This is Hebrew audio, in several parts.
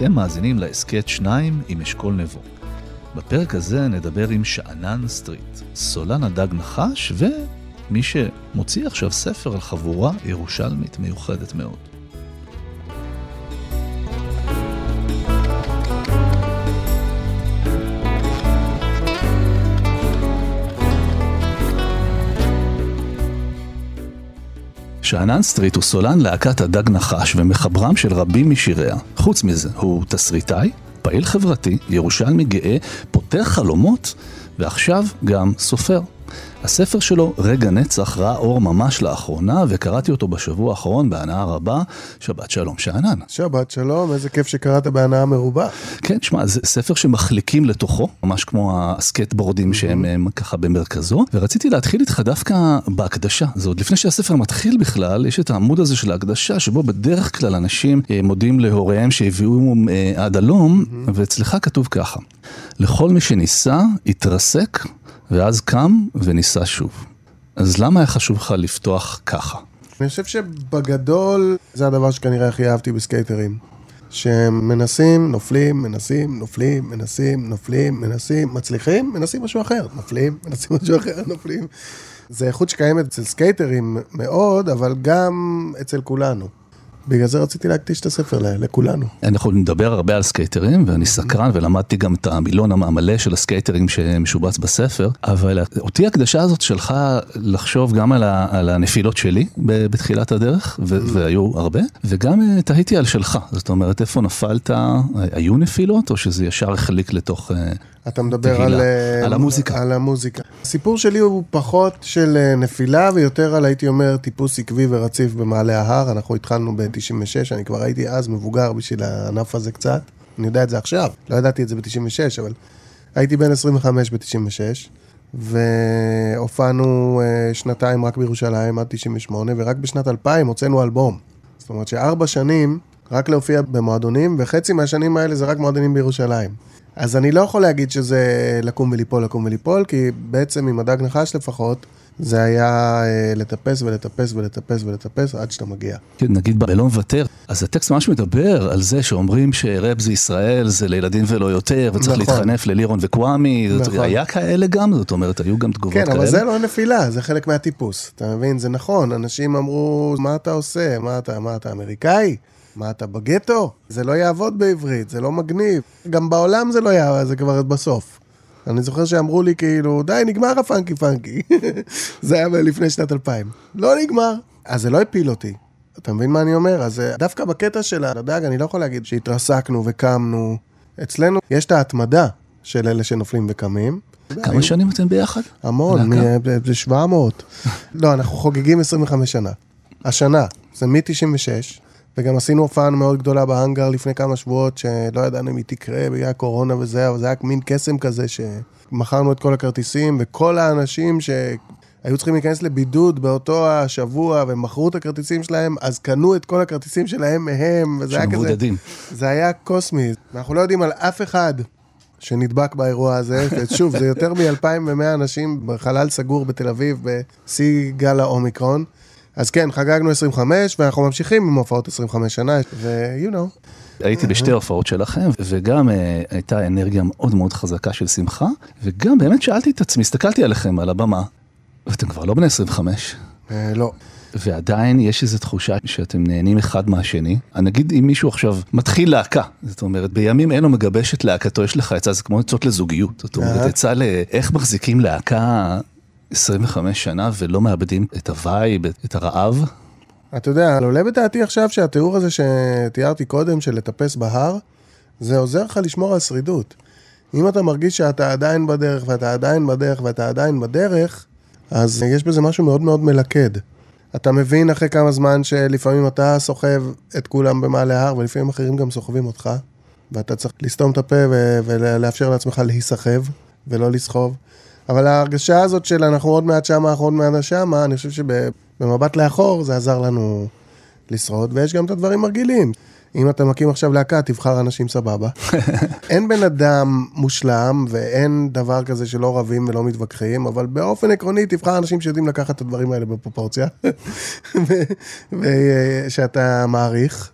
אתם מאזינים להסכת שניים עם אשכול נבו. בפרק הזה נדבר עם שאנן סטריט, סולן הדג נחש ומי שמוציא עכשיו ספר על חבורה ירושלמית מיוחדת מאוד. שאנן סטריט הוא סולן להקת הדג נחש ומחברם של רבים משיריה. חוץ מזה, הוא תסריטאי, פעיל חברתי, ירושלמי גאה, פותר חלומות, ועכשיו גם סופר. הספר שלו, רגע נצח, ראה אור ממש לאחרונה, וקראתי אותו בשבוע האחרון בהנאה רבה. שבת שלום, שאנן. שבת שלום, איזה כיף שקראת בהנאה מרובה. כן, שמע, זה ספר שמחליקים לתוכו, ממש כמו ה skateboardים שהם הם, ככה במרכזו, ורציתי להתחיל איתך דווקא בהקדשה. זה עוד לפני שהספר מתחיל בכלל, יש את העמוד הזה של ההקדשה, שבו בדרך כלל אנשים אה, מודים להוריהם שהביאו אה, עד הלום, ואצלך כתוב ככה: לכל מי שניסה, התרסק, ואז קם וניסה שוב. אז למה היה חשוב לך לפתוח ככה? אני חושב שבגדול זה הדבר שכנראה הכי אהבתי בסקייטרים. שהם מנסים, נופלים, מנסים, נופלים, מנסים, נופלים, מנסים, מצליחים, מנסים משהו אחר, נופלים, מנסים משהו אחר, נופלים. זה איכות שקיימת אצל סקייטרים מאוד, אבל גם אצל כולנו. בגלל זה רציתי להקדיש את הספר לכולנו. אנחנו נדבר הרבה על סקייטרים, ואני סקרן ולמדתי גם את המילון המלא של הסקייטרים שמשובץ בספר, אבל אותי ההקדשה הזאת שלך לחשוב גם על, ה, על הנפילות שלי ב- בתחילת הדרך, ו- והיו הרבה, וגם אה, תהיתי על שלך, זאת אומרת, איפה נפלת, היו נפילות, או שזה ישר החליק לתוך... אה, אתה מדבר תהילה. על, אה, על המוזיקה. על המוזיקה. הסיפור שלי הוא פחות של נפילה ויותר על, הייתי אומר, טיפוס עקבי ורציף במעלה ההר. אנחנו התחלנו ב-96, אני כבר הייתי אז מבוגר בשביל הענף הזה קצת. אני יודע את זה עכשיו, לא ידעתי את זה ב-96, אבל הייתי בן 25 ב-96, והופענו אה, שנתיים רק בירושלים עד 98, ורק בשנת 2000 הוצאנו אלבום. זאת אומרת שארבע שנים רק להופיע במועדונים, וחצי מהשנים האלה זה רק מועדונים בירושלים. אז אני לא יכול להגיד שזה לקום וליפול, לקום וליפול, כי בעצם עם הדג נחש לפחות, זה היה אה, לטפס ולטפס ולטפס ולטפס עד שאתה מגיע. כן, נגיד בלא מוותר, אז הטקסט ממש מדבר על זה שאומרים שראפ זה ישראל, זה לילדים ולא יותר, וצריך נכון. להתחנף ללירון וקוואמי, נכון. היה כאלה גם, זאת אומרת, היו גם תגובות כן, כאלה. אבל זה לא נפילה, זה חלק מהטיפוס. אתה מבין? זה נכון, אנשים אמרו, מה אתה עושה? מה אתה, מה אתה אמריקאי? מה אתה בגטו? זה לא יעבוד בעברית, זה לא מגניב. גם בעולם זה לא יעבוד, זה כבר בסוף. אני זוכר שאמרו לי כאילו, די, נגמר הפאנקי פאנקי. זה היה לפני שנת 2000. לא נגמר. אז זה לא הפיל אותי. אתה מבין מה אני אומר? אז אה, דווקא בקטע של הדג, אני לא יכול להגיד שהתרסקנו וקמנו. אצלנו יש את ההתמדה של אלה שנופלים וקמים. כמה שנים אתם ביחד? המון, להקה? מ- זה 700. לא, אנחנו חוגגים 25 שנה. השנה, זה מ-96, וגם עשינו הופעה מאוד גדולה בהאנגר לפני כמה שבועות, שלא ידענו אם היא תקרה בגלל הקורונה וזה, אבל זה היה מין קסם כזה, שמכרנו את כל הכרטיסים, וכל האנשים שהיו צריכים להיכנס לבידוד באותו השבוע, והם מכרו את הכרטיסים שלהם, אז קנו את כל הכרטיסים שלהם מהם, וזה היה כזה... שמבודדים. זה היה קוסמי. אנחנו לא יודעים על אף אחד שנדבק באירוע הזה. שוב, זה יותר מ-2,100 אנשים בחלל סגור בתל אביב, בשיא גל האומיקרון. אז כן, חגגנו 25, ואנחנו ממשיכים עם הופעות 25 שנה, ו- you know. הייתי בשתי הופעות שלכם, וגם אה, הייתה אנרגיה מאוד מאוד חזקה של שמחה, וגם באמת שאלתי את עצמי, הסתכלתי עליכם על הבמה, ואתם כבר לא בני 25, אה, לא. ועדיין יש איזו תחושה שאתם נהנים אחד מהשני. נגיד אם מישהו עכשיו מתחיל להקה, זאת אומרת, בימים אלו מגבש את להקתו, יש לך עצה, זה כמו עצות לזוגיות. זאת אומרת. עצה לאיך מחזיקים להקה 25 שנה ולא מאבדים את הווייב, את הרעב. אתה יודע, עולה בדעתי עכשיו שהתיאור הזה שתיארתי קודם, של לטפס בהר, זה עוזר לך לשמור על שרידות. אם אתה מרגיש שאתה עדיין בדרך, ואתה עדיין בדרך, ואתה עדיין בדרך, אז יש בזה משהו מאוד מאוד מלכד. אתה מבין אחרי כמה זמן שלפעמים אתה סוחב את כולם במעלה ההר, ולפעמים אחרים גם סוחבים אותך, ואתה צריך לסתום את הפה ולאפשר לעצמך להיסחב, ולא לסחוב. אבל ההרגשה הזאת של אנחנו עוד מעט שמה, אנחנו עוד מעט שמה, אני חושב שבמבט לאחור זה עזר לנו לשרוד, ויש גם את הדברים הרגילים. אם אתה מקים עכשיו להקה, תבחר אנשים סבבה. אין בן אדם מושלם, ואין דבר כזה שלא רבים ולא מתווכחים, אבל באופן עקרוני תבחר אנשים שיודעים לקחת את הדברים האלה בפרופורציה, ושאתה מעריך,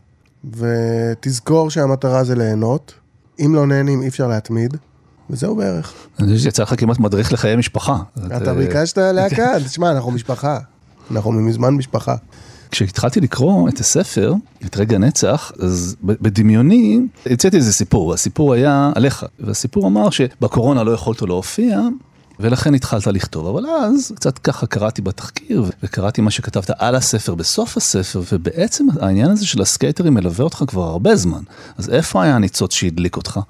ותזכור שהמטרה זה ליהנות. אם לא נהנים, אי אפשר להתמיד. וזהו בערך. אני חושב שיצא לך כמעט מדריך לחיי משפחה. אתה ביקשת להקה, תשמע, אנחנו משפחה. אנחנו מזמן משפחה. כשהתחלתי לקרוא את הספר, את רגע נצח, אז בדמיוני הצאתי איזה סיפור, הסיפור היה עליך, והסיפור אמר שבקורונה לא יכולת להופיע, ולכן התחלת לכתוב, אבל אז קצת ככה קראתי בתחקיר, וקראתי מה שכתבת על הספר בסוף הספר, ובעצם העניין הזה של הסקייטרים מלווה אותך כבר הרבה זמן, אז איפה היה הניצוץ שהדליק אותך?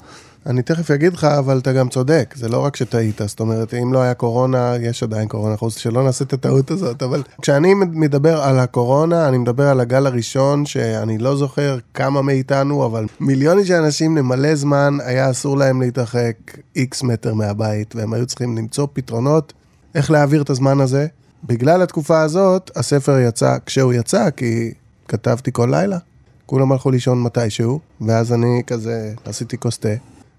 אני תכף אגיד לך, אבל אתה גם צודק, זה לא רק שטעית, זאת אומרת, אם לא היה קורונה, יש עדיין קורונה, חוץ שלא נעשה את הטעות הזאת, אבל כשאני מדבר על הקורונה, אני מדבר על הגל הראשון, שאני לא זוכר כמה מאיתנו, אבל מיליונים של אנשים למלא זמן, היה אסור להם להתרחק איקס מטר מהבית, והם היו צריכים למצוא פתרונות איך להעביר את הזמן הזה. בגלל התקופה הזאת, הספר יצא כשהוא יצא, כי כתבתי כל לילה. כולם הלכו לישון מתישהו, ואז אני כזה עשיתי כוס תה.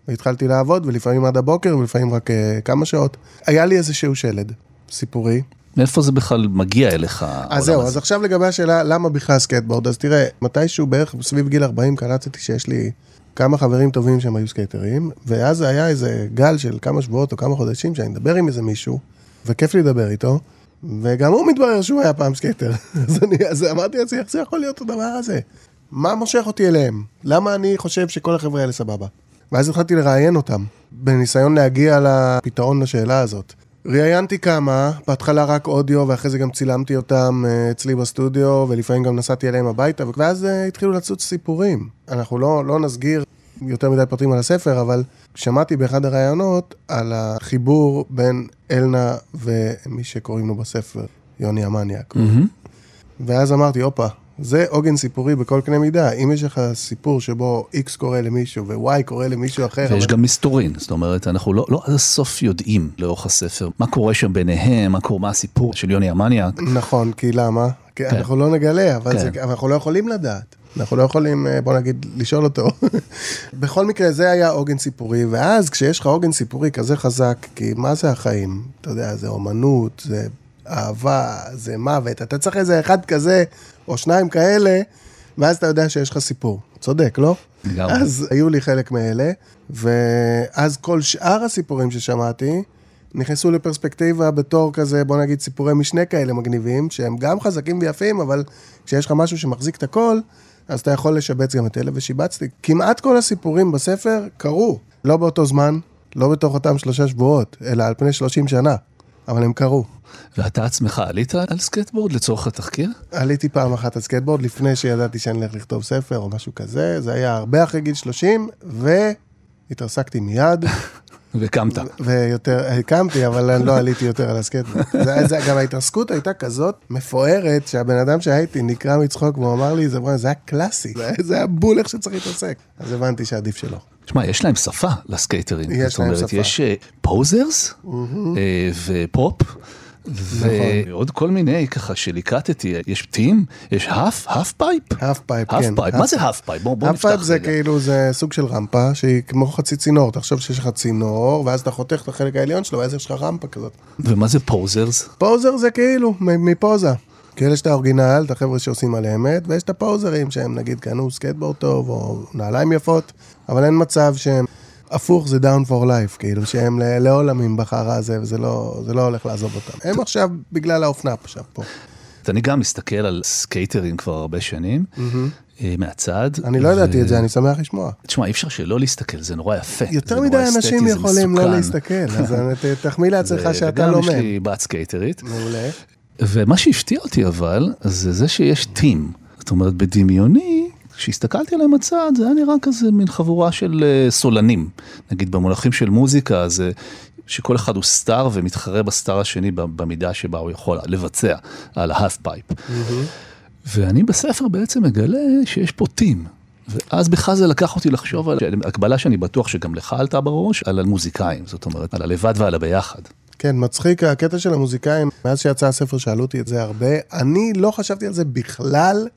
והתחלתי לעבוד, ולפעמים עד הבוקר, ולפעמים רק uh, כמה שעות. היה לי איזשהו שלד, סיפורי. מאיפה זה בכלל מגיע אליך? אז זהו, אז עכשיו לגבי השאלה, למה בכלל סקייטבורד? אז תראה, מתישהו בערך סביב גיל 40 קלטתי שיש לי כמה חברים טובים שהם היו סקייטרים, ואז היה איזה גל של כמה שבועות או כמה חודשים שאני מדבר עם איזה מישהו, וכיף לי לדבר איתו, וגם הוא מתברר שהוא היה פעם סקייטר. אז, אני, אז אמרתי לעצמי, איך זה יכול להיות הדבר הזה? מה מושך אותי אליהם? למה אני חושב שכל החבר'ה האלה סבבה? ואז התחלתי לראיין אותם, בניסיון להגיע לפתרון לשאלה הזאת. ראיינתי כמה, בהתחלה רק אודיו, ואחרי זה גם צילמתי אותם אה, אצלי בסטודיו, ולפעמים גם נסעתי אליהם הביתה, ואז אה, התחילו לצוץ סיפורים. אנחנו לא, לא נסגיר יותר מדי פרטים על הספר, אבל שמעתי באחד הראיונות על החיבור בין אלנה ומי שקוראים לו בספר, יוני המניאק. Mm-hmm. ואז אמרתי, הופה, זה עוגן סיפורי בכל קנה מידה. אם יש לך סיפור שבו X קורה למישהו ו-Y קורה למישהו אחר... ויש אבל... גם מסתורין, זאת אומרת, אנחנו לא, לא עד הסוף יודעים לאורך הספר מה קורה שם ביניהם, מה קורה, מה הסיפור של יוני המניאק. נכון, כי למה? כי כן. אנחנו לא נגלה, אבל, כן. זה, אבל אנחנו לא יכולים לדעת. אנחנו לא יכולים, אה, בוא נגיד, לשאול אותו. בכל מקרה, זה היה עוגן סיפורי, ואז כשיש לך עוגן סיפורי כזה חזק, כי מה זה החיים? אתה יודע, זה אומנות, זה אהבה, זה מוות, אתה צריך איזה אחד כזה, או שניים כאלה, ואז אתה יודע שיש לך סיפור. צודק, לא? לגמרי. אז היו לי חלק מאלה, ואז כל שאר הסיפורים ששמעתי, נכנסו לפרספקטיבה בתור כזה, בוא נגיד סיפורי משנה כאלה מגניבים, שהם גם חזקים ויפים, אבל כשיש לך משהו שמחזיק את הכל, אז אתה יכול לשבץ גם את אלה, ושיבצתי. כמעט כל הסיפורים בספר קרו, לא באותו זמן, לא בתוך אותם שלושה שבועות, אלא על פני שלושים שנה. אבל הם קרו. ואתה עצמך עלית על סקטבורד לצורך התחקיר? עליתי פעם אחת על סקטבורד לפני שידעתי שאני הולך לכתוב ספר או משהו כזה, זה היה הרבה אחרי גיל 30, והתרסקתי מיד. וקמת. ויותר, קמתי, אבל אני לא עליתי יותר על הסקטבורד. זה, זה, גם ההתרסקות הייתה כזאת מפוארת, שהבן אדם שהייתי נקרע מצחוק והוא אמר לי, זה, זה היה קלאסי, זה, זה היה בול איך שצריך להתרסק. אז הבנתי שעדיף שלא. תשמע, יש להם שפה לסקייטרים. יש להם אומרת, שפה. יש poserס uh, ופופ. ועוד כל מיני ככה שליקטתי, יש טים, יש האף, האף פייפ? האף פייפ, האף כן. פייפ, מה זה האף פייפ? בוא בוא half נפתח pipe זה רגע. כאילו, זה סוג של רמפה שהיא כמו חצי צינור. תחשוב שיש לך צינור, ואז אתה חותך את החלק העליון שלו, ואז יש לך רמפה כזאת. ומה זה posers? poser זה כאילו, מפוזה. כאילו יש את ה original, את החבר'ה שעושים על האמת, ויש את ה poserים שהם נגיד קנו סקייטבורד טוב, או נעליים יפות, אבל אין מצב שהם... הפוך זה down for life, כאילו שהם לעולמים בחרא הזה, וזה לא, זה לא הולך לעזוב אותם. הם עכשיו בגלל האופנה עכשיו פה. אני גם מסתכל על סקייטרים כבר הרבה שנים, אה, מהצד. אני לא ידעתי את זה, אני שמח לשמוע. תשמע, אי אפשר שלא להסתכל, זה נורא יפה. יותר מדי אנשים יכולים לא. להסתכל, אז תחמיא לעצמך שאתה וגם לא יש מהם. לי בת סקייטרית, מעולה. ומה שהפתיע אותי אבל, זה זה שיש team. זאת אומרת, בדמיוני, כשהסתכלתי עליהם מצד, זה היה נראה כזה מין חבורה של אה, סולנים. נגיד במונחים של מוזיקה, זה שכל אחד הוא סטאר ומתחרה בסטאר השני במידה שבה הוא יכול לבצע על ה half pipe. ואני בספר בעצם מגלה שיש פה team. ואז בכלל זה לקח אותי לחשוב על הקבלה שאני בטוח שגם לך עלתה בראש, על המוזיקאים, זאת אומרת, על הלבד ועל הביחד. כן, מצחיק הקטע של המוזיקאים, מאז שיצא הספר שאלו אותי את זה הרבה, אני לא חשבתי על זה בכלל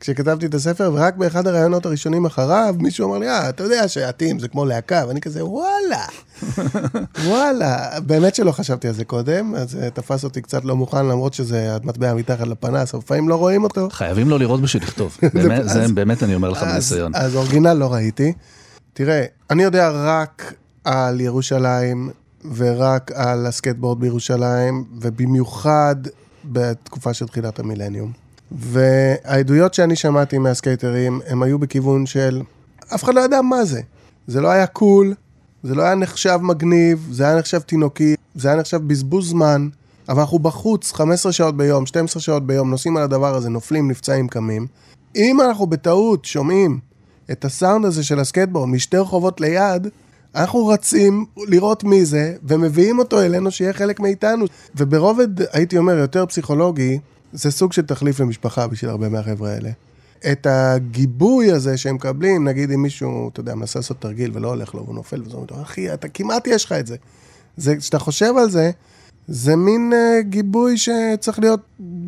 כשכתבתי את הספר, ורק באחד הראיונות הראשונים אחריו, מישהו אמר לי, אה, אתה יודע שעתים זה כמו להקה, ואני כזה, וואלה, וואלה. באמת שלא חשבתי על זה קודם, אז זה תפס אותי קצת לא מוכן, למרות שזה מטבע מתחת לפנס, אבל לפעמים לא רואים אותו. חייבים לא לראות בשביל לכתוב, באמת, זה באמת אני אומר לך בניסיון. אז אורגינל לא ראיתי. תראה, אני יודע רק על ירושלים, ורק על הסקטבורד בירושלים, ובמיוחד בתקופה של תחילת המילניום. והעדויות שאני שמעתי מהסקייטרים, הם היו בכיוון של, אף אחד לא ידע מה זה. זה לא היה cool, זה לא היה נחשב מגניב, זה היה נחשב תינוקי, זה היה נחשב בזבוז זמן, אבל אנחנו בחוץ 15 שעות ביום, 12 שעות ביום, נוסעים על הדבר הזה, נופלים, נפצעים, קמים. אם אנחנו בטעות שומעים את הסאונד הזה של הסקייטבורד משתי רחובות ליד, אנחנו רצים לראות מי זה, ומביאים אותו אלינו שיהיה חלק מאיתנו. וברובד, הייתי אומר, יותר פסיכולוגי, זה סוג של תחליף למשפחה בשביל הרבה מהחבר'ה האלה. את הגיבוי הזה שהם מקבלים, נגיד אם מישהו, אתה יודע, מנסה לעשות תרגיל ולא הולך לו, והוא נופל וזה אומר, אחי, אתה כמעט יש לך את זה. זה, כשאתה חושב על זה, זה מין uh, גיבוי שצריך להיות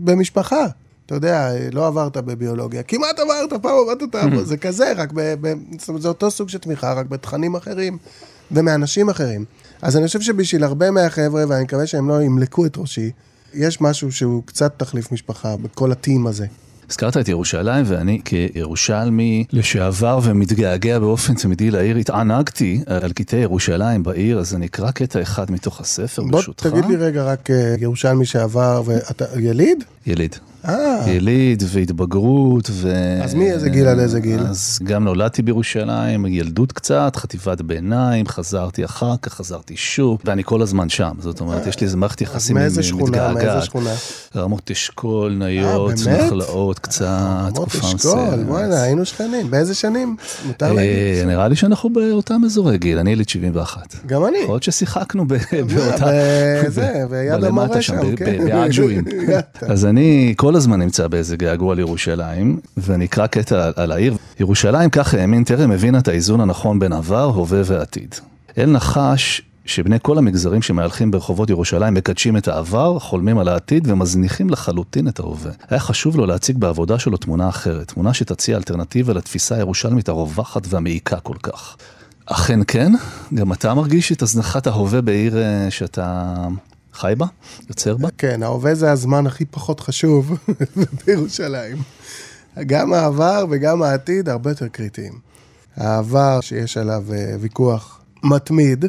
במשפחה. אתה יודע, לא עברת בביולוגיה, כמעט עברת, פעם עברת אותה, זה כזה, רק ב... ב זאת אומרת, זה אותו סוג של תמיכה, רק בתכנים אחרים ומאנשים אחרים. אז אני חושב שבשביל הרבה מהחבר'ה, ואני מקווה שהם לא ימלקו את ראשי, יש משהו שהוא קצת תחליף משפחה בכל הטים הזה. הזכרת את ירושלים, ואני כירושלמי לשעבר ומתגעגע באופן תמידי לעיר, התענגתי על קטעי ירושלים בעיר, אז אני אקרא קטע אחד מתוך הספר, בוא ברשותך. תגיד לי רגע רק אה, ירושלמי שעבר, ואתה יליד? יליד. אה, יליד והתבגרות ו... אז מי, איזה גיל, על איזה גיל? אז גם נולדתי בירושלים, ילדות קצת, חטיבת ביניים, חזרתי אחר כך, חזרתי שוב, ואני כל הזמן שם, זאת אומרת, יש לי איזה מערכת יחסים אה, מאיזה שכונה, מאיזה מתגעגעת. שכונה? רמות אשכול, ניות? אה, נחלאות קצת, רמות תקופה אשכול, מסוימת. וואלה, היינו שכנים. באיזה שנים? מותר אה, להגיד. נראה לי שאנחנו באותם אזורי גיל, אני יליד 71. גם אני. יכול להיות ששיחקנו באותה... ויד בלמטה המורה שם, כן. בעג'ואים. אז אני כל הזמן נמצא באיזה געגוע לירושלים, ואני אקרא קטע על- על העיר. ירושלים, כך האמין, טרם הבינה את האיזון הנכון בין עבר, הווה ועתיד. אל נחש שבני כל המגזרים שמהלכים ברחובות ירושלים מקדשים את העבר, חולמים על העתיד ומזניחים לחלוטין את ההווה. היה חשוב לו להציג בעבודה שלו תמונה אחרת, תמונה שתציע אלטרנטיבה לתפיסה הירושלמית הרווחת והמעיקה כל כך. אכן כן, גם אתה מרגיש את הזנחת ההווה בעיר אה, שאתה חי בה, יוצר בה? כן, ההווה זה הזמן הכי פחות חשוב בירושלים. גם העבר וגם העתיד הרבה יותר קריטיים. העבר, שיש עליו אה, ויכוח מתמיד,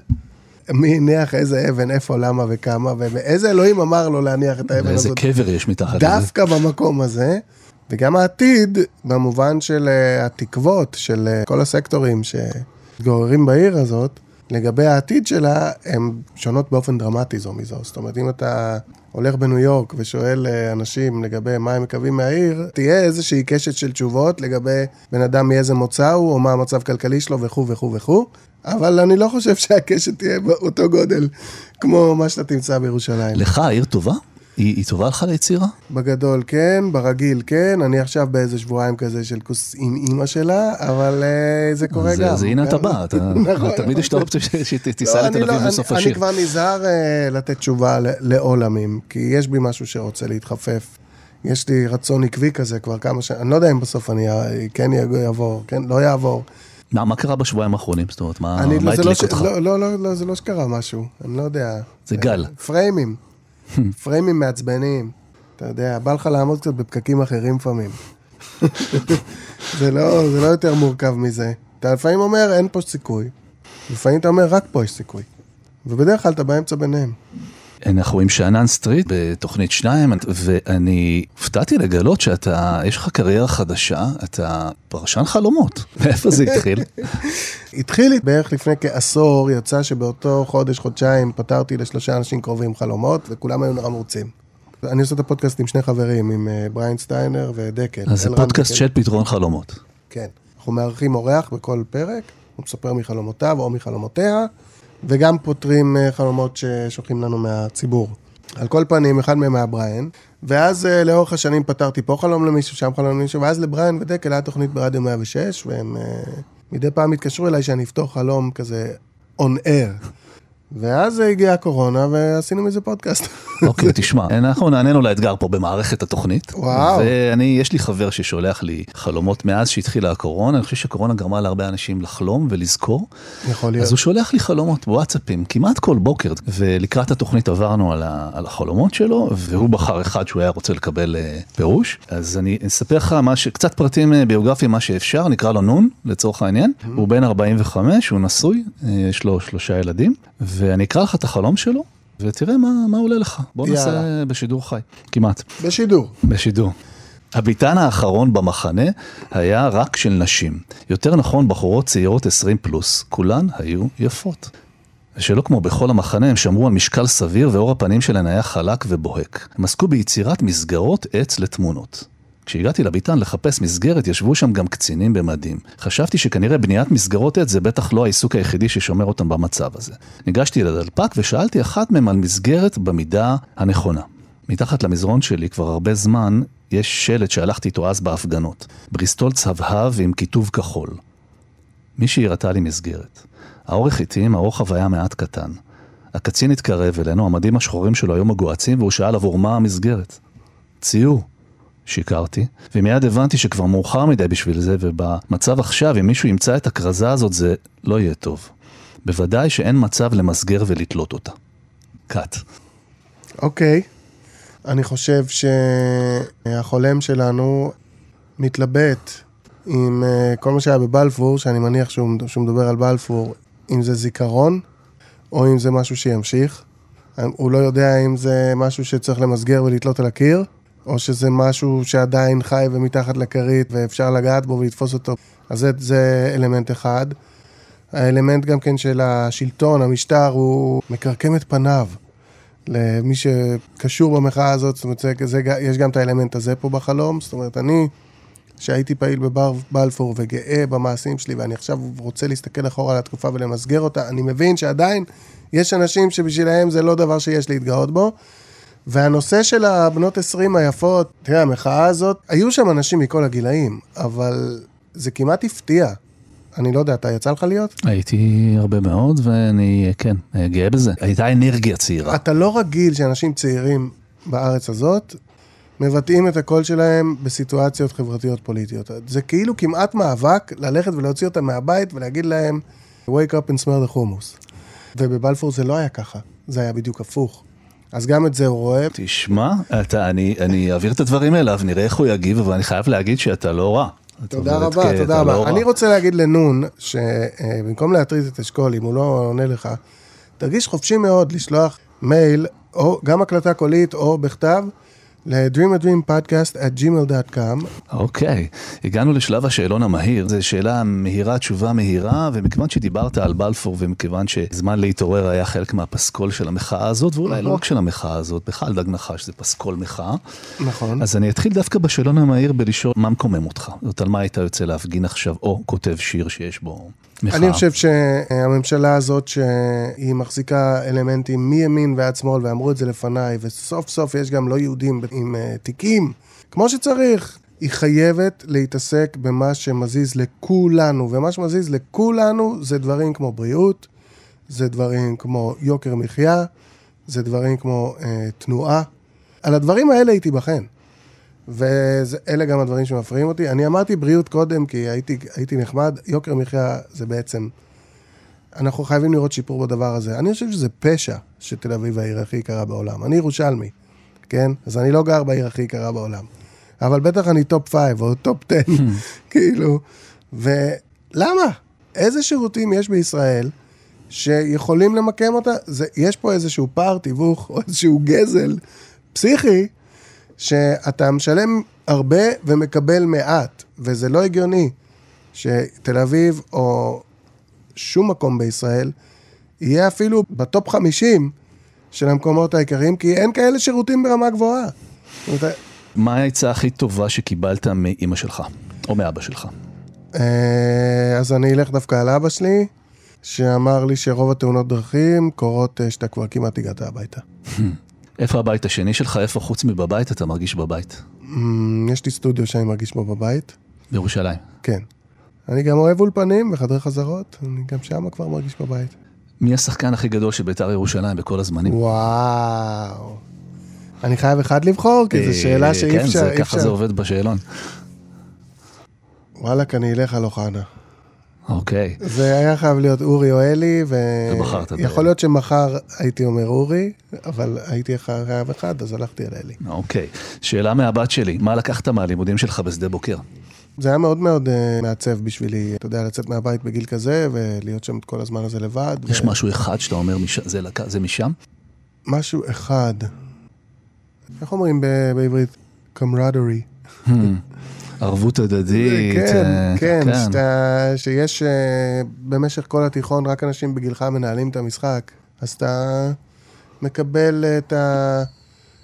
מי הניח איזה אבן, איפה, למה וכמה, ואיזה אלוהים אמר לו להניח את האבן ואיזה הזאת. קבר יש מתחת לזה. דווקא במקום הזה, וגם העתיד, במובן של אה, התקוות של אה, כל הסקטורים שמתגוררים בעיר הזאת, לגבי העתיד שלה, הן שונות באופן דרמטי זו מזו. זאת אומרת, אם אתה הולך בניו יורק ושואל אה, אנשים לגבי מה הם מקווים מהעיר, תהיה איזושהי קשת של תשובות לגבי בן אדם מאיזה מוצא הוא, או מה המצב הכלכלי שלו וכו' וכו' וכו'. אבל אני לא חושב שהקשת תהיה באותו גודל כמו מה שאתה תמצא בירושלים. לך העיר טובה? היא, היא טובה לך ליצירה? בגדול כן, ברגיל כן, אני עכשיו באיזה שבועיים כזה של כוס עם אימא שלה, אבל אה, זה קורה גם. אז הנה אתה גם- בא, אתה, נכון, תמיד יש את האופציה שתיסע לא, אני לתל לא- אביב אני- בסוף אני השיר. כבר נזהר אה, לתת תשובה לעולמים, כי יש בי משהו שרוצה להתחפף. יש לי רצון עקבי כזה כבר כמה שנים, אני לא יודע אם בסוף אני כן יעבור, כן, לא יעבור. מה, מה קרה בשבועיים האחרונים? זאת אומרת, מה, אני, מה זה לא, הדליק ש... אותך? לא, לא, לא, לא, זה לא שקרה משהו, אני לא יודע. זה גל. פריימים, פריימים מעצבנים. אתה יודע, בא לך לעמוד קצת בפקקים אחרים לפעמים. זה, לא, זה לא יותר מורכב מזה. אתה לפעמים אומר, אין פה סיכוי. לפעמים אתה אומר, רק פה יש סיכוי. ובדרך כלל אתה באמצע ביניהם. אנחנו עם שאנן סטריט בתוכנית שניים, ואני הופתעתי לגלות שאתה, יש לך קריירה חדשה, אתה פרשן חלומות. מאיפה זה התחיל? התחיל בערך לפני כעשור, יצא שבאותו חודש, חודשיים, פתרתי לשלושה אנשים קרובים חלומות, וכולם היו נורא מרוצים. אני עושה את הפודקאסט עם שני חברים, עם אה, בריין סטיינר ודקל. אז זה פודקאסט. של פתרון חלומות. כן. אנחנו מארחים אורח בכל פרק, הוא מספר מחלומותיו או מחלומותיה, וגם פותרים אה, חלומות ששולחים לנו מהציבור. על כל פנים, אחד מהם היה בריין, ואז אה, לאורך השנים פתרתי פה חלום למישהו, שם חלום למישהו, ואז לבריין ודקל היה תוכנית ברדיו 106, והם אה, מדי פעם התקשרו אליי שאני אפתור חלום כזה on air. ואז הגיעה הקורונה ועשינו מזה פודקאסט. אוקיי, תשמע, אנחנו נענינו לאתגר פה במערכת התוכנית. וואו. ואני, יש לי חבר ששולח לי חלומות מאז שהתחילה הקורונה, אני חושב שהקורונה גרמה להרבה אנשים לחלום ולזכור. יכול להיות. אז הוא שולח לי חלומות בוואטסאפים כמעט כל בוקר, ולקראת התוכנית עברנו על, ה, על החלומות שלו, והוא בחר אחד שהוא היה רוצה לקבל אה, פירוש. אז אני אספר לך מה ש... קצת פרטים אה, ביוגרפיים, מה שאפשר, נקרא לו נון, לצורך העניין. הוא בן 45, הוא נשוי, אה, יש לו שלושה ילדים, ואני אקרא לך את החלום שלו, ותראה מה, מה עולה לך. בוא נעשה יאללה. בשידור חי, כמעט. בשידור. בשידור. הביתן האחרון במחנה היה רק של נשים. יותר נכון, בחורות צעירות 20 פלוס. כולן היו יפות. ושלא כמו בכל המחנה, הם שמרו על משקל סביר ואור הפנים שלהן היה חלק ובוהק. הם עסקו ביצירת מסגרות עץ לתמונות. כשהגעתי לביתן לחפש מסגרת, ישבו שם גם קצינים במדים. חשבתי שכנראה בניית מסגרות עץ זה בטח לא העיסוק היחידי ששומר אותם במצב הזה. ניגשתי לדלפק ושאלתי אחת מהם על מסגרת במידה הנכונה. מתחת למזרון שלי כבר הרבה זמן יש שלט שהלכתי איתו אז בהפגנות. בריסטול צהבהב עם כיתוב כחול. מישהי הראתה לי מסגרת. האורך התאים, הרוחב היה מעט קטן. הקצין התקרב אלינו, המדים השחורים שלו היו מגוהצים והוא שאל עבור מה המסגרת. ציור. שיקרתי, ומיד הבנתי שכבר מאוחר מדי בשביל זה, ובמצב עכשיו, אם מישהו ימצא את הכרזה הזאת, זה לא יהיה טוב. בוודאי שאין מצב למסגר ולתלות אותה. קאט. אוקיי. אני חושב שהחולם שלנו מתלבט עם אה, כל מה שהיה בבלפור, שאני מניח שהוא, שהוא מדבר על בלפור, אם זה זיכרון, או אם זה משהו שימשיך. הוא לא יודע אם זה משהו שצריך למסגר ולתלות על הקיר, או שזה משהו שעדיין חי ומתחת לכרית ואפשר לגעת בו ולתפוס אותו. אז זה, זה אלמנט אחד. האלמנט גם כן של השלטון, המשטר, הוא מקרקם את פניו. למי שקשור במחאה הזאת, זאת אומרת, זה, זה, יש גם את האלמנט הזה פה בחלום. זאת אומרת, אני, שהייתי פעיל בבלפור וגאה במעשים שלי, ואני עכשיו רוצה להסתכל אחורה על התקופה ולמסגר אותה, אני מבין שעדיין יש אנשים שבשבילם זה לא דבר שיש להתגאות בו. והנושא של הבנות 20 היפות, תראה, המחאה הזאת, היו שם אנשים מכל הגילאים, אבל זה כמעט הפתיע. אני לא יודע, אתה יצא לך להיות? הייתי הרבה מאוד, ואני, כן, גאה בזה. הייתה אנרגיה צעירה. אתה לא רגיל שאנשים צעירים בארץ הזאת מבטאים את הקול שלהם בסיטואציות חברתיות פוליטיות. זה כאילו כמעט מאבק ללכת ולהוציא אותם מהבית ולהגיד להם, wake up and smell the hummus. ובבלפור זה לא היה ככה, זה היה בדיוק הפוך. אז גם את זה הוא רואה. תשמע, אתה, אני, אני אעביר את הדברים אליו, נראה איך הוא יגיב, אבל אני חייב להגיד שאתה לא רע. תודה רבה, תודה רבה. אני רוצה להגיד לנון, שבמקום להטריד את אשכול, אם הוא לא עונה לך, תרגיש חופשי מאוד לשלוח מייל, או גם הקלטה קולית או בכתב, ל-dreamadreampodcast at gmail.com. אוקיי, הגענו לשלב השאלון המהיר. זו שאלה מהירה, תשובה מהירה, ומכיוון שדיברת על בלפור, ומכיוון שזמן להתעורר היה חלק מהפסקול של המחאה הזאת, ואולי לא רק של המחאה הזאת, בכלל דג נחש זה פסקול מחאה. נכון. אז אני אתחיל דווקא בשאלון המהיר בלשאול מה מקומם אותך. זאת על מה היית יוצא להפגין עכשיו, או כותב שיר שיש בו מחאה. אני חושב שהממשלה הזאת, שהיא מחזיקה אלמנטים מימין ועד שמאל, ואמרו את זה לפניי, וסוף סוף יש גם לא יהודים עם uh, תיקים, כמו שצריך. היא חייבת להתעסק במה שמזיז לכולנו, ומה שמזיז לכולנו זה דברים כמו בריאות, זה דברים כמו יוקר מחיה, זה דברים כמו uh, תנועה. על הדברים האלה היא תיבחן. ואלה גם הדברים שמפריעים אותי. אני אמרתי בריאות קודם, כי הייתי, הייתי נחמד, יוקר מחיה זה בעצם... אנחנו חייבים לראות שיפור בדבר הזה. אני חושב שזה פשע שתל אביב העיר הכי יקרה בעולם. אני ירושלמי, כן? אז אני לא גר בעיר הכי יקרה בעולם. אבל בטח אני top 5 או top 10, כאילו. ולמה? איזה שירותים יש בישראל שיכולים למקם אותה? זה, יש פה איזשהו פער תיווך או איזשהו גזל פסיכי, שאתה משלם הרבה ומקבל מעט, וזה לא הגיוני שתל אביב או שום מקום בישראל יהיה אפילו בטופ 50 של המקומות העיקריים, כי אין כאלה שירותים ברמה גבוהה. מה העצה הכי טובה שקיבלת מאימא שלך, או מאבא שלך? אה, אז אני אלך דווקא על אבא שלי, שאמר לי שרוב התאונות דרכים קורות אה, שאתה כבר כמעט הגעת הביתה. איפה הבית השני שלך? איפה חוץ מבבית אתה מרגיש בבית? אמ, יש לי סטודיו שאני מרגיש בו בבית, בירושלים. כן. אני גם אוהב אולפנים וחדרי חזרות, אני גם שם כבר מרגיש בבית. מי השחקן הכי גדול של בית"ר ירושלים בכל הזמנים? וואו. אני חייב אחד לבחור, כי זו שאלה אה, שאי כן, אפשר, אי ככה. זה עובד בשאלון. וואלכ, אני אלך על אוחנה. אוקיי. זה היה חייב להיות אורי או אלי, ובחרת באלי. ויכול להיות שמחר הייתי אומר אורי, אבל הייתי חייב אחד, אז הלכתי על אלי. אוקיי. שאלה מהבת שלי, מה לקחת מהלימודים שלך בשדה בוקר? זה היה מאוד מאוד uh, מעצב בשבילי, אתה יודע, לצאת מהבית בגיל כזה, ולהיות שם את כל הזמן הזה לבד. יש ו- משהו אחד שאתה אומר, מש- זה לק- זה משם? משהו אחד. איך אומרים ב- בעברית? קמרדרי. ערבות הדדית. כן, אה, כן, שאתה, שיש אה, במשך כל התיכון רק אנשים בגילך מנהלים את המשחק, אז אתה מקבל את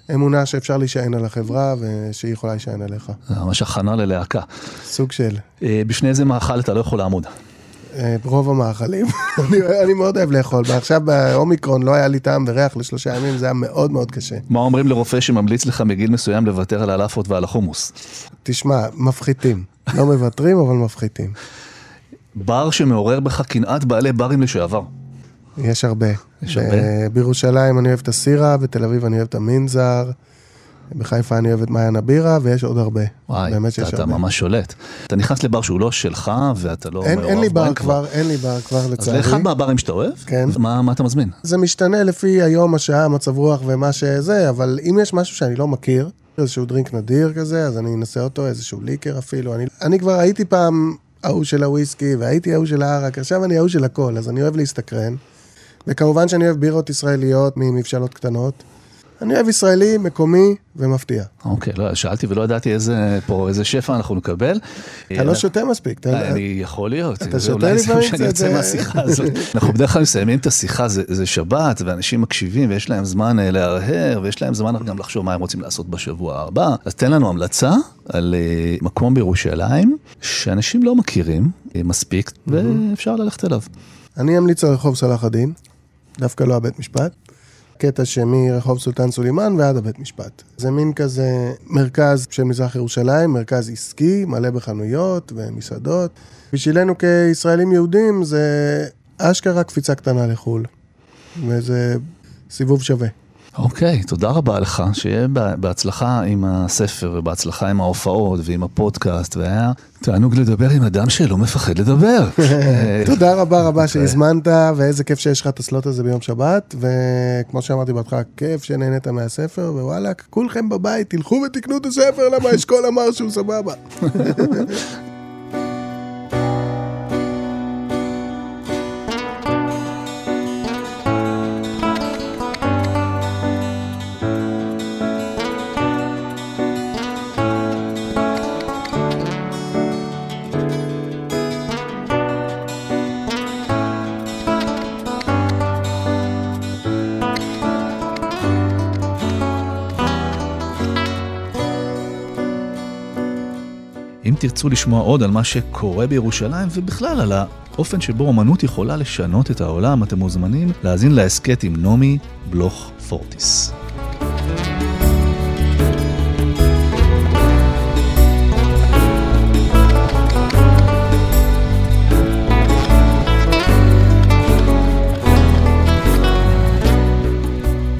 האמונה שאפשר להישען על החברה ושהיא יכולה להישען עליך. זה ממש הכנה ללהקה. סוג של אה, בפני איזה מאכל אתה לא יכול לעמוד? רוב המאכלים, אני, אני מאוד אוהב לאכול. ועכשיו באומיקרון לא היה לי טעם וריח לשלושה ימים, זה היה מאוד מאוד קשה. מה אומרים לרופא שממליץ לך מגיל מסוים לוותר על הלאפות ועל החומוס? תשמע, מפחיתים. לא מוותרים, אבל מפחיתים. בר שמעורר בך קנאת בעלי ברים לשעבר. יש הרבה. יש הרבה? אה, בירושלים אני אוהב את הסירה, בתל אביב אני אוהב את המנזר, בחיפה אני אוהב את מעיין הבירה, ויש עוד הרבה. וואי, באמת שיש אתה, אתה הרבה. ממש שולט. אתה נכנס לבר שהוא לא שלך ואתה לא אין, אין לי בר כבר, אין לי בר כבר אז לצערי. לאחד מהברים שאתה אוהב, כן. מה, מה אתה מזמין? זה משתנה לפי היום, השעה, המצב רוח ומה שזה, אבל אם יש משהו שאני לא מכיר, איזשהו דרינק נדיר כזה, אז אני אנסה אותו, איזשהו ליקר אפילו. אני, אני כבר הייתי פעם ההוא של הוויסקי, והייתי ההוא של הערק, עכשיו אני ההוא של הכל, אז אני אוהב להסתקרן. וכמובן שאני אוהב בירות ישראליות ממבשלות קטנות. אני אוהב ישראלי, מקומי ומפתיע. אוקיי, לא, שאלתי ולא ידעתי איזה, פה, איזה שפע אנחנו נקבל. אתה לא שותה מספיק, אתה... אה, אני יכול להיות, אתה זה שותה אולי זה מה לפעמים שאני קצת, יוצא אה? מהשיחה הזאת. אנחנו בדרך כלל מסיימים את השיחה, זה, זה שבת, ואנשים מקשיבים, ויש להם זמן אה, להרהר, ויש להם זמן גם לחשוב מה הם רוצים לעשות בשבוע הבא. אז תן לנו המלצה על מקום בירושלים, שאנשים לא מכירים מספיק, ואפשר ללכת אליו. אני אמליץ על רחוב סלאח א-דין, דווקא לא הבית משפט. קטע שמרחוב סולטן סולימאן ועד הבית משפט. זה מין כזה מרכז של מזרח ירושלים, מרכז עסקי, מלא בחנויות ומסעדות. בשבילנו כישראלים יהודים זה אשכרה קפיצה קטנה לחו"ל. וזה סיבוב שווה. אוקיי, תודה רבה לך, שיהיה בה- בהצלחה עם הספר ובהצלחה עם ההופעות ועם הפודקאסט, והיה תענוג לדבר עם אדם שלא מפחד לדבר. תודה רבה רבה שהזמנת, ואיזה כיף שיש לך את הסלוט הזה ביום שבת, וכמו שאמרתי בהתחלה, כיף שנהנית מהספר, ווואלאק, כולכם בבית, תלכו ותקנו את הספר, למה אשכול אמר שהוא סבבה. תרצו לשמוע עוד על מה שקורה בירושלים ובכלל על האופן שבו אמנות יכולה לשנות את העולם, אתם מוזמנים להאזין להסכת עם נעמי בלוך פורטיס.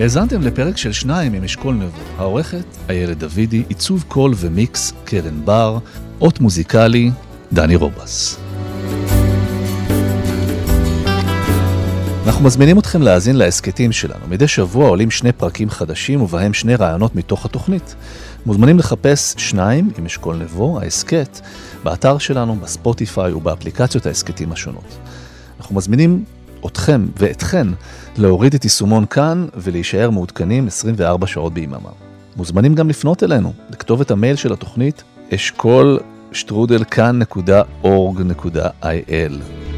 האזנתם לפרק של שניים עם אשכול נבו, העורכת איילת דוידי, עיצוב קול ומיקס קרן בר, אות מוזיקלי דני רובס. אנחנו מזמינים אתכם להאזין להסכתים שלנו. מדי שבוע עולים שני פרקים חדשים ובהם שני רעיונות מתוך התוכנית. מוזמנים לחפש שניים עם אשכול נבו, ההסכת, באתר שלנו, בספוטיפיי ובאפליקציות ההסכתים השונות. אנחנו מזמינים אתכם ואתכן להוריד את יישומון כאן ולהישאר מעודכנים 24 שעות ביממה. מוזמנים גם לפנות אלינו, לכתובת המייל של התוכנית אשכול שטרודל כאן.org.il.